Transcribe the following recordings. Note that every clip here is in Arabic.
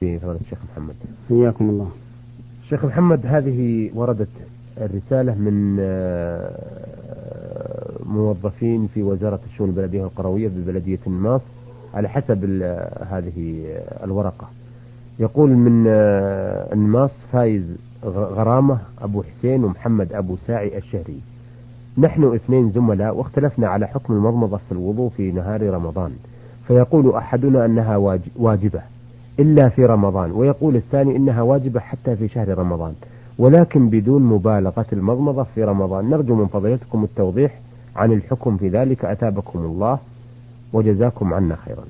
فضيلة الشيخ محمد. حياكم الله. شيخ محمد هذه وردت الرسالة من آه، موظفين في وزارة الشؤون البلدية والقروية ببلدية الناص على حسب هذه الورقة. يقول من آه، الناص فايز غرامة أبو حسين ومحمد أبو ساعي الشهري. نحن اثنين زملاء واختلفنا على حكم المضمضة في الوضوء في نهار رمضان. فيقول أحدنا أنها واجبة. إلا في رمضان. ويقول الثاني إنها واجبة حتى في شهر رمضان. ولكن بدون مبالغة المضمضة في رمضان. نرجو من فضيلتكم التوضيح عن الحكم في ذلك. أتابكم الله وجزاكم عنا خيرا.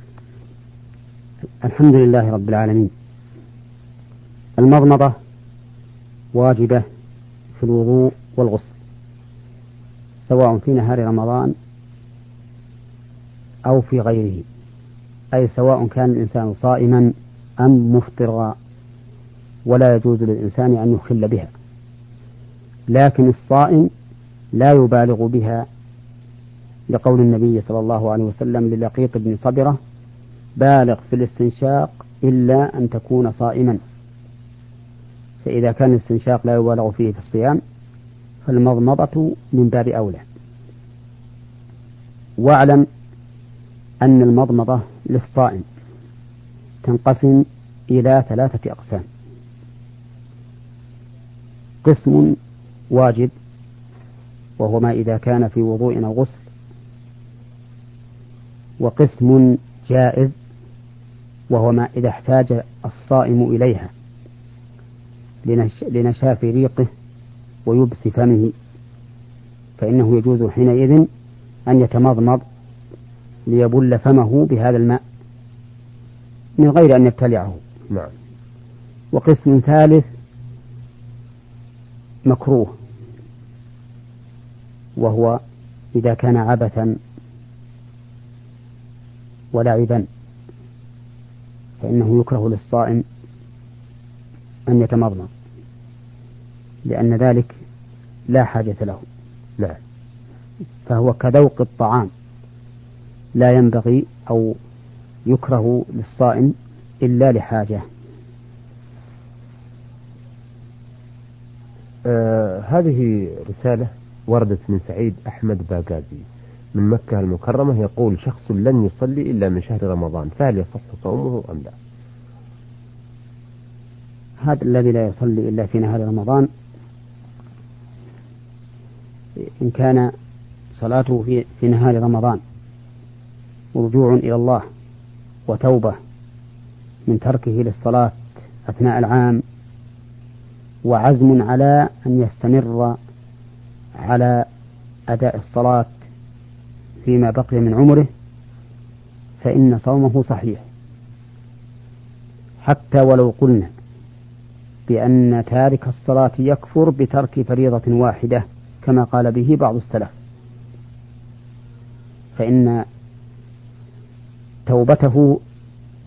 الحمد لله رب العالمين. المضمضة واجبة في الوضوء والغسل سواء في نهار رمضان أو في غيره أي سواء كان الإنسان صائما أم مفطرا ولا يجوز للإنسان أن يخل بها. لكن الصائم لا يبالغ بها لقول النبي صلى الله عليه وسلم للقيط بن صبرة بالغ في الاستنشاق إلا أن تكون صائما. فإذا كان الاستنشاق لا يبالغ فيه في الصيام فالمضمضة من باب أولى. واعلم أن المضمضة للصائم تنقسم إلى ثلاثة أقسام. قسم واجب وهو ما إذا كان في وضوء أو غسل. وقسم جائز وهو ما إذا احتاج الصائم إليها. لنشاف ريقه ويبس فمه. فإنه يجوز حينئذ أن يتمضمض ليبل فمه بهذا الماء من غير أن يبتلعه. نعم. وقسم ثالث مكروه وهو إذا كان عبثا ولعبا فإنه يكره للصائم أن يتمضمض لأن ذلك لا حاجة له. نعم. فهو كذوق الطعام لا ينبغي أو يكره للصائم إلا لحاجة. آه هذه رسالة وردت من سعيد أحمد باغازي من مكة المكرمة. يقول شخص لن يصلي إلا من شهر رمضان فهل يصح صومه أم لا؟ هذا الذي لا يصلي إلا في نهار رمضان إن كان صلاته في, في نهار رمضان رجوع إلى الله وتوبة. من تركه للصلاة أثناء العام وعزم على أن يستمر على أداء الصلاة فيما بقي من عمره فإن صومه صحيح. حتى ولو قلنا بأن تارك الصلاة يكفر بترك فريضة واحدة كما قال به بعض السلف. فإن توبته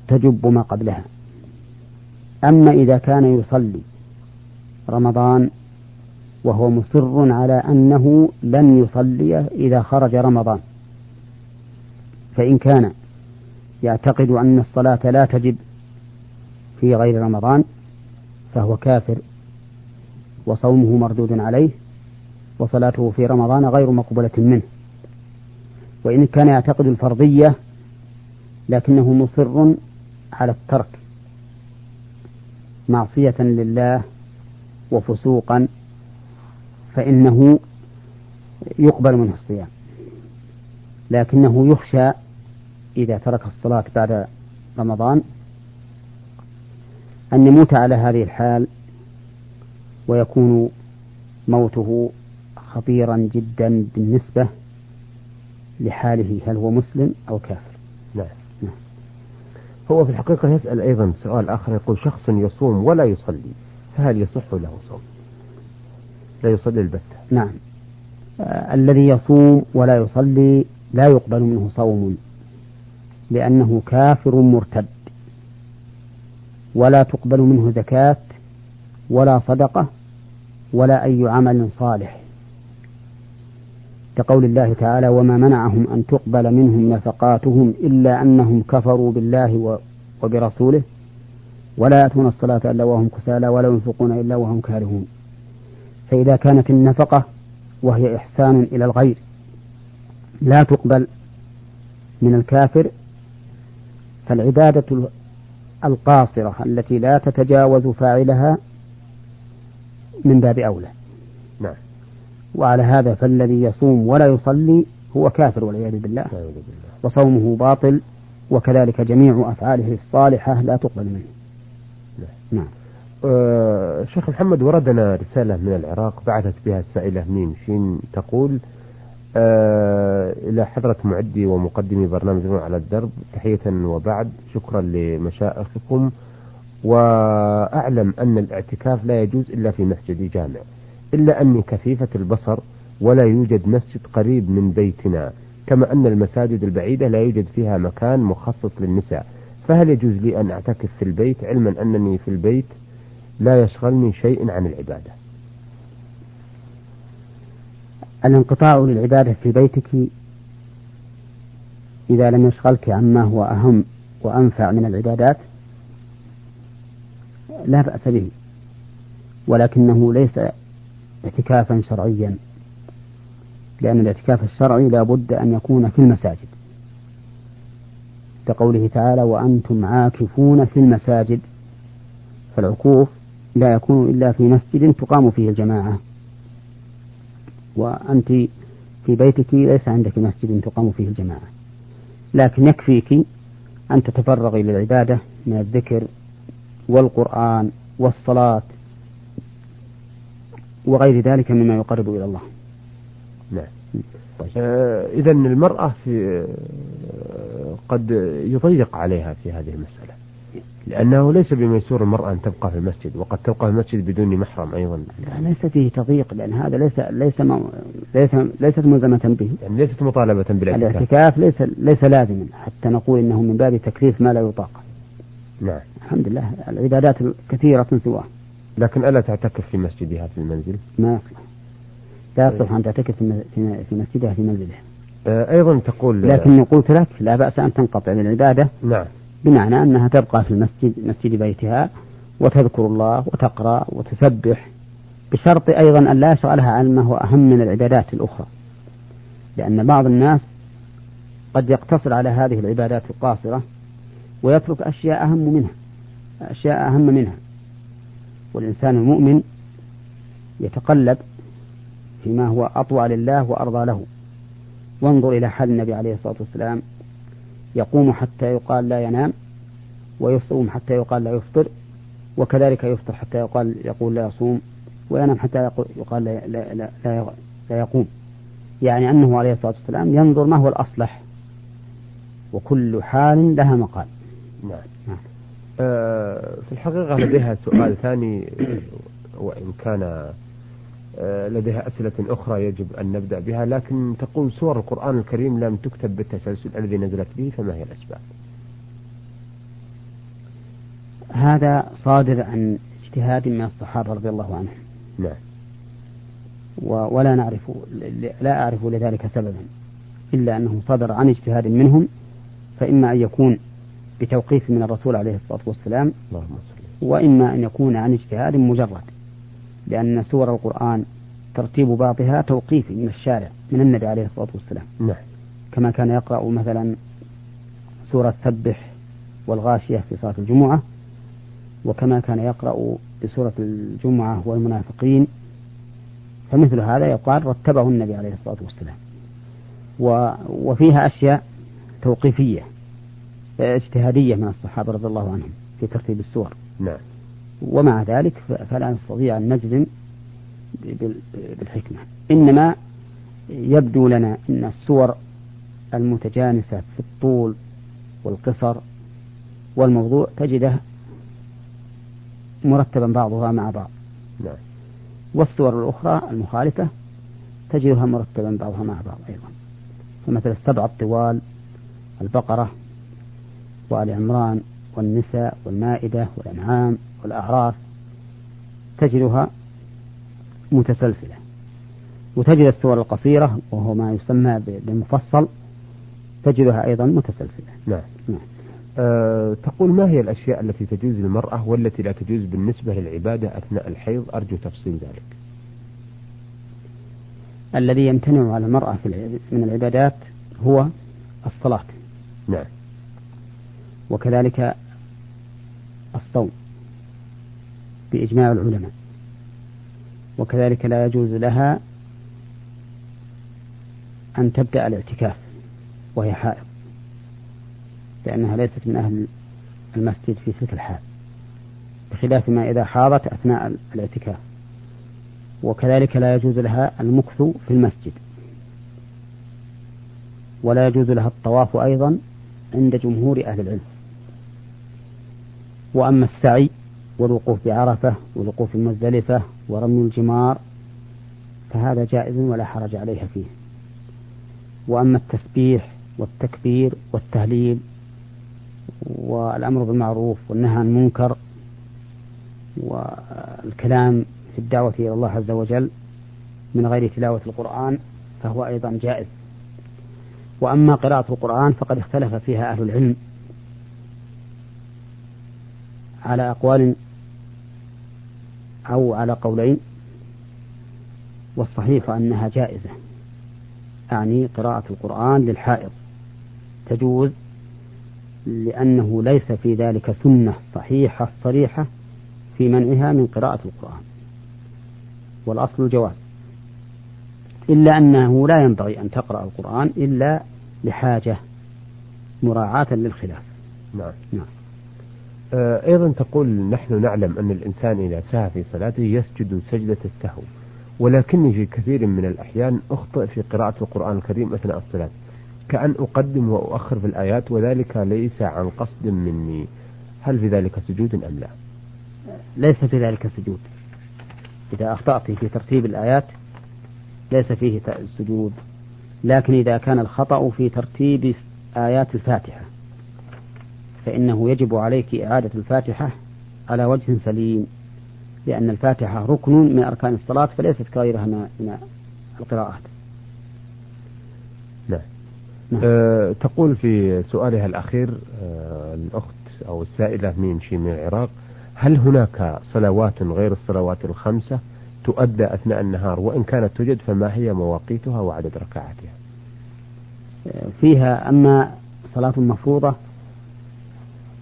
تجب ما قبلها. أما إذا كان يصلي رمضان وهو مصر على أنه لن يصلي إذا خرج رمضان فإن كان يعتقد أن الصلاة لا تجب في غير رمضان فهو كافر وصومه مردود عليه وصلاته في رمضان غير مقبولة منه. وإن كان يعتقد الفرضية لكنه مصر على الترك. معصية لله وفسوقا فإنه يقبل منه الصيام. لكنه يخشى إذا ترك الصلاة بعد رمضان أن يموت على هذه الحال ويكون موته خطيرا جدا بالنسبة لحاله هل هو مسلم أو كافر. نعم. هو في الحقيقة يسأل أيضا سؤال آخر يقول شخص يصوم ولا يصلي فهل يصح له صوم؟ لا يصلي البتة نعم. آه الذي يصوم ولا يصلي لا يقبل منه صوم لأنه كافر مرتد. ولا تقبل منه زكاة ولا صدقة ولا أي عمل صالح. كقول الله تعالى وما منعهم أن تقبل منهم نفقاتهم إلا أنهم كفروا بالله وبرسوله. ولا يأتون الصلاة إلا وهم كسالى ولا ينفقون إلا وهم كارهون. فإذا كانت النفقة وهي إحسان إلى الغير لا تقبل من الكافر فالعبادة القاصرة التي لا تتجاوز فاعلها من باب أولى. نعم. وعلى هذا فالذي يصوم ولا يصلي هو كافر والعياذ بالله. وصومه باطل وكذلك جميع أفعاله الصالحة لا تقبل منه. نعم. أه شيخ محمد وردنا رسالة من العراق بعثت بها السائلة ميم شين تقول أه إلى حضرة معدي ومقدمي برنامج على الدرب تحية وبعد شكرا لمشائخكم وأعلم أن الاعتكاف لا يجوز إلا في مسجد جامع. إلا أني كثيفة البصر ولا يوجد مسجد قريب من بيتنا كما أن المساجد البعيدة لا يوجد فيها مكان مخصص للنساء. فهل يجوز لي أن أعتكف في البيت علما أنني في البيت لا يشغلني شيء عن العبادة؟ الانقطاع للعبادة في بيتك إذا لم يشغلك عما هو أهم وأنفع من العبادات؟ لا بأس به ولكنه ليس اعتكافا شرعيا. لأن الاعتكاف الشرعي لا بد أن يكون في المساجد. كقوله تعالى وأنتم عاكفون في المساجد فالعكوف لا يكون إلا في مسجد تقام فيه الجماعة. وأنت في بيتك ليس عندك مسجد تقام فيه الجماعة. لكن يكفيك أن تتفرغي للعبادة من الذكر والقرآن والصلاة وغير ذلك مما يقرب إلى الله. نعم. طيب. آه إذا المرأة في آه قد يضيق عليها في هذه المسألة لأنه ليس بميسور المرأة أن تبقى في المسجد وقد تبقى في المسجد بدون محرم أيضا. لا ليس فيه تضييق لأن هذا ليس ليس مو ليس ليست ملزمة به. يعني ليست مطالبة بالاعتكاف. الاعتكاف ليس ليس لازما حتى نقول إنه من باب تكليف ما لا يطاق. نعم. الحمد لله العبادات كثيرة سواه لكن ألا تعتكف في مسجدها في المنزل؟ ما يصلح. لا يصلح أن تعتكف في مسجدها في منزلها آه، أيضا تقول لكن قلت لك لا بأس أن تنقطع من العبادة. نعم. بمعنى أنها تبقى في المسجد مسجد بيتها وتذكر الله وتقرأ وتسبح بشرط أيضا أن لا يشغلها عن ما هو أهم من العبادات الأخرى. لأن بعض الناس قد يقتصر على هذه العبادات القاصرة ويترك أشياء أهم منها أشياء أهم منها. والإنسان المؤمن يتقلب فيما هو أطوع لله وأرضى له. وانظر إلى حال النبي عليه الصلاة والسلام يقوم حتى يقال لا ينام ويصوم حتى يقال لا يفطر وكذلك يفطر حتى يقال يقول لا يصوم وينام حتى يقال لا, لا, لا, لا, لا يقوم. يعني أنه عليه الصلاة والسلام ينظر ما هو الأصلح. وكل حال لها مقال. نعم, نعم. آه في الحقيقة لديها سؤال ثاني وإن كان آه، لديها أسئلة أخرى يجب أن نبدأ بها لكن تقول سور القرآن الكريم لم تكتب بالتسلسل الذي نزلت به فما هي الأسباب؟ هذا صادر عن اجتهاد من الصحابة رضي الله عنهم. نعم. ولا نعرف لا أعرف لذلك سببا إلا أنه صدر عن اجتهاد منهم فإما أن يكون بتوقيف من الرسول عليه الصلاة والسلام وإما أن يكون عن اجتهاد مجرد لأن سور القرآن ترتيب بعضها توقيفي من الشارع من النبي عليه الصلاة والسلام. نعم. كما كان يقرأ مثلا سورة سبح والغاشية في صلاة الجمعة وكما كان يقرأ بسورة الجمعة والمنافقين فمثل هذا يقال رتبه النبي عليه الصلاة والسلام. وفيها أشياء توقيفية. اجتهادية من الصحابة رضي الله عنهم في ترتيب السور. نعم. ومع ذلك فلا نستطيع أن نجزم بالحكمة. إنما يبدو لنا أن الصور المتجانسة في الطول والقصر والموضوع تجده مرتبا بعضها مع بعض. نعم. والصور الأخرى المخالفة تجدها مرتبا بعضها مع بعض أيضا. فمثل السبع الطوال البقرة وآل عمران والنساء والمائدة والأنعام والأعراف تجدها متسلسلة. وتجد السور القصيرة وهو ما يسمى بالمفصل تجدها أيضا متسلسلة. نعم. نعم. أه تقول ما هي الأشياء التي تجوز للمرأة والتي لا تجوز بالنسبة للعبادة أثناء الحيض؟ أرجو تفصيل ذلك. الذي يمتنع على المرأة من العبادات هو الصلاة. نعم. وكذلك الصوم بإجماع العلماء. وكذلك لا يجوز لها أن تبدأ الاعتكاف وهي حائض لأنها ليست من أهل المسجد في تلك الحال بخلاف ما إذا حاضت أثناء الاعتكاف. وكذلك لا يجوز لها المكث في المسجد ولا يجوز لها الطواف أيضا عند جمهور أهل العلم. وأما السعي والوقوف بعرفة والوقوف المزدلفة ورمي الجمار فهذا جائز ولا حرج عليها فيه. وأما التسبيح والتكبير والتهليل والأمر بالمعروف والنهي عن المنكر والكلام في الدعوة إلى الله عز وجل من غير تلاوة القرآن فهو أيضا جائز. وأما قراءة القرآن فقد اختلف فيها أهل العلم على أقوال أو على قولين والصحيح أنها جائزة أعني قراءة القرآن للحائض. تجوز لأنه ليس في ذلك سنة صحيحة صريحة في منعها من قراءة القرآن. والأصل الجواز. إلا أنه لا ينبغي أن تقرأ القرآن إلا لحاجة مراعاة للخلاف. نعم. نعم. أيضا تقول نحن نعلم أن الإنسان إذا سهى في صلاته يسجد سجدة السهو ولكني في كثير من الأحيان أخطئ في قراءة القرآن الكريم أثناء الصلاة كأن أقدم وأؤخر في الآيات وذلك ليس عن قصد مني. هل في ذلك سجود أم لا؟ ليس في ذلك سجود. إذا أخطأت في ترتيب الآيات ليس فيه سجود. لكن إذا كان الخطأ في ترتيب آيات الفاتحة. فإنه يجب عليك إعادة الفاتحة على وجه سليم لأن الفاتحة ركن من أركان الصلاة فليست كغيرها من القراءات. نعم نعم. أه تقول في سؤالها الأخير أه الأخت أو السائلة ميم شي من العراق هل هناك صلوات غير الصلوات الخمسة تؤدى أثناء النهار؟ وإن كانت توجد فما هي مواقيتها وعدد ركعاتها؟ فيها أما صلاة مفروضة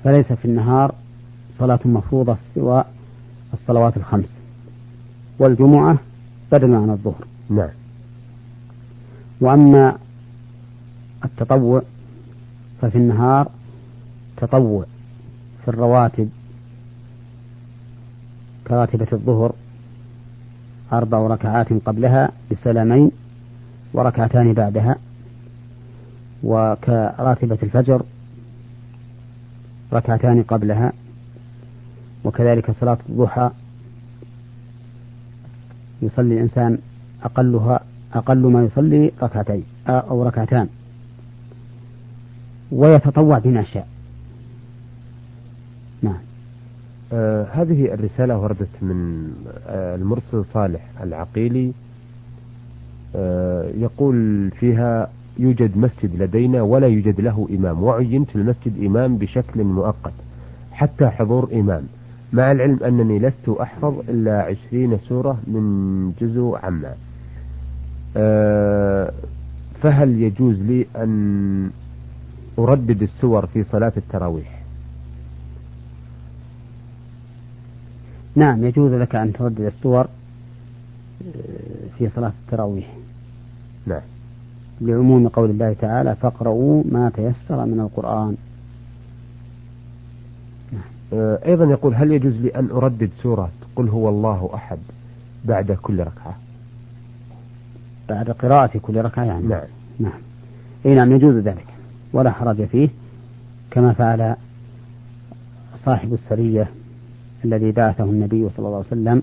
فليس في النهار صلاة مفروضة سوى الصلوات الخمس. والجمعة بدلا عن الظهر. نعم. وأما التطوع ففي النهار تطوع في الرواتب كراتبة الظهر أربع ركعات قبلها بسلامين وركعتان بعدها وكراتبة الفجر ركعتان قبلها وكذلك صلاة الضحى. يصلي الإنسان أقلها أقل ما يصلي ركعتين أو ركعتان. ويتطوع بما شاء. نعم. آه هذه الرسالة وردت من آه المرسل صالح العقيلي. آه يقول فيها يوجد مسجد لدينا ولا يوجد له إمام. وعينت في المسجد إمام بشكل مؤقت حتى حضور إمام. مع العلم أنني لست أحفظ إلا عشرين سورة من جزء عما. أه فهل يجوز لي أن أردد السور في صلاة التراويح؟ نعم يجوز لك أن تردد السور في صلاة التراويح. نعم. لعموم قول الله تعالى فاقرؤوا ما تيسر من القرآن. آه، أيضا يقول هل يجوز لي أن أردد سورة قل هو الله أحد بعد كل ركعة؟ بعد قراءة كل ركعة يعني. نعم. نعم. أي نعم يجوز ذلك. ولا حرج فيه. كما فعل صاحب السرية الذي بعثه النبي صلى الله عليه وسلم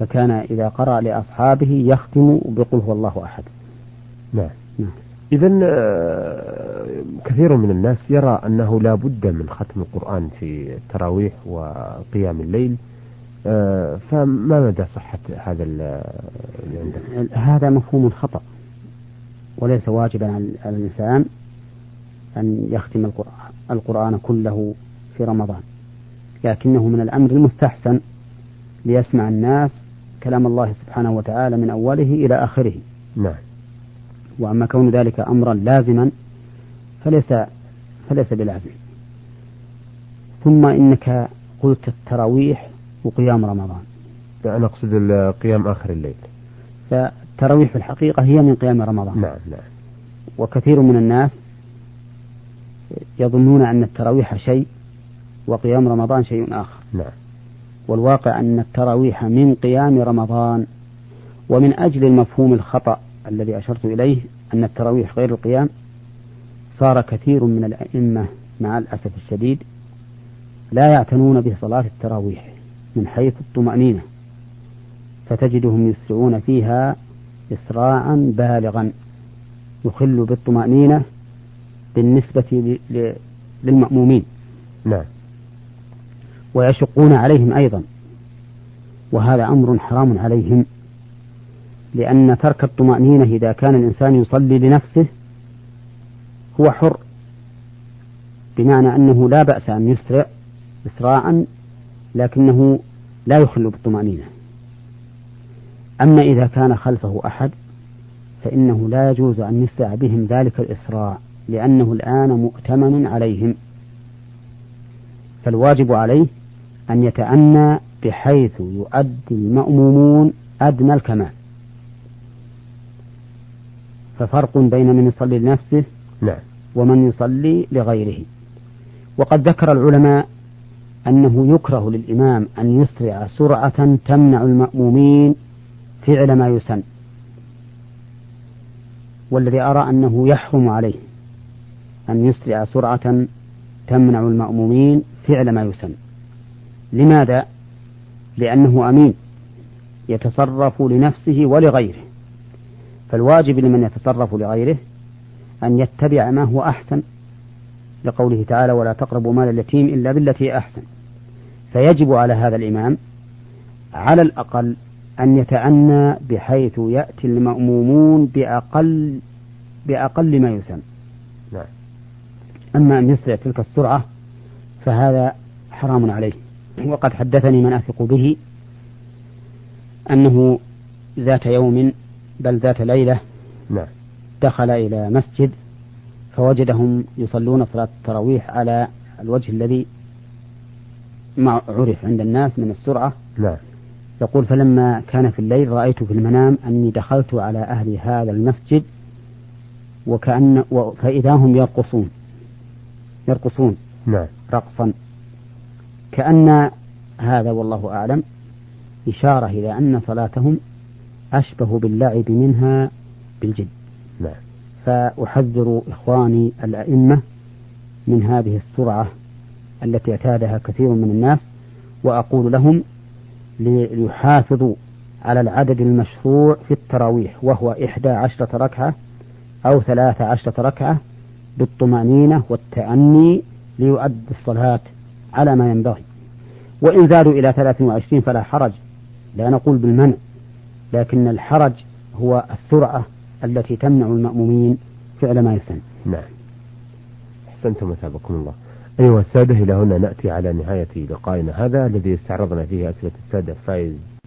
فكان إذا قرأ لأصحابه يختم بقل هو الله أحد. نعم. نعم. إذا آه، كثير من الناس يرى أنه لا بد من ختم القرآن في التراويح وقيام الليل. آه، فما مدى صحة هذا اللي عندك؟ هذا مفهوم خطأ. وليس واجبا على الإنسان أن يختم القرآن كله في رمضان. لكنه من الأمر المستحسن ليسمع الناس كلام الله سبحانه وتعالى من أوله إلى آخره. نعم. وأما كون ذلك أمرا لازما فليس فليس بلازم. ثم إنك قلت التراويح وقيام رمضان. أنا أقصد قيام آخر الليل. فالتراويح في الحقيقة هي من قيام رمضان. نعم نعم. وكثير من الناس يظنون أن التراويح شيء وقيام رمضان شيء آخر. نعم. والواقع أن التراويح من قيام رمضان ومن أجل المفهوم الخطأ الذي أشرت إليه أن التراويح غير القيام صار كثير من الأئمة مع الأسف الشديد لا يعتنون بصلاة التراويح من حيث الطمأنينة فتجدهم يسرعون فيها إسراعا بالغا يخل بالطمأنينة بالنسبة للمأمومين. نعم. ويشقون عليهم أيضا وهذا أمر حرام عليهم. لأن ترك الطمأنينة إذا كان الإنسان يصلي لنفسه هو حر. بمعنى أنه لا بأس أن يسرع إسراعا لكنه لا يخل بالطمأنينة. أما إذا كان خلفه أحد فإنه لا يجوز أن يسرع بهم ذلك الإسراع لأنه الآن مؤتمن عليهم. فالواجب عليه أن يتأنى بحيث يؤدي المأمومون أدنى الكمال. ففرق بين من يصلي لنفسه نعم. ومن يصلي لغيره. وقد ذكر العلماء أنه يكره للإمام أن يسرع سرعة تمنع المأمومين فعل ما يسن. والذي أرى أنه يحرم عليه أن يسرع سرعة تمنع المأمومين فعل ما يسن. لماذا؟ لأنه أمين يتصرف لنفسه ولغيره. فالواجب لمن يتصرف لغيره أن يتبع ما هو أحسن لقوله تعالى ولا تقربوا مال اليتيم إلا بالتي أحسن. فيجب على هذا الإمام على الأقل أن يتأنى بحيث يأتي المأمومون بأقل بأقل ما يسن نعم. أما أن يسرع تلك السرعة فهذا حرام عليه. وقد حدثني من أثق به أنه ذات يوم بل ذات ليلة نعم. دخل إلى مسجد فوجدهم يصلون صلاة التراويح على الوجه الذي ما عرف عند الناس من السرعة نعم. يقول فلما كان في الليل رأيت في المنام أني دخلت على أهل هذا المسجد وكأن فإذا هم يرقصون يرقصون نعم. رقصا كأن هذا والله أعلم إشارة إلى أن صلاتهم أشبه باللعب منها بالجد. نعم. فأحذر إخواني الأئمة من هذه السرعة التي اعتادها كثير من الناس وأقول لهم ليحافظوا على العدد المشروع في التراويح وهو إحدى عشرة ركعة أو ثلاثة عشرة ركعة بالطمأنينة والتأني ليؤدي الصلاة على ما ينبغي. وإن زادوا إلى ثلاث وعشرين فلا حرج لا نقول بالمنع. لكن الحرج هو السرعة التي تمنع المأمومين فعل ما يسن. نعم. أحسنتم أثابكم الله. أيها السادة إلى هنا نأتي على نهاية لقائنا هذا الذي استعرضنا فيه أسئلة السادة فايز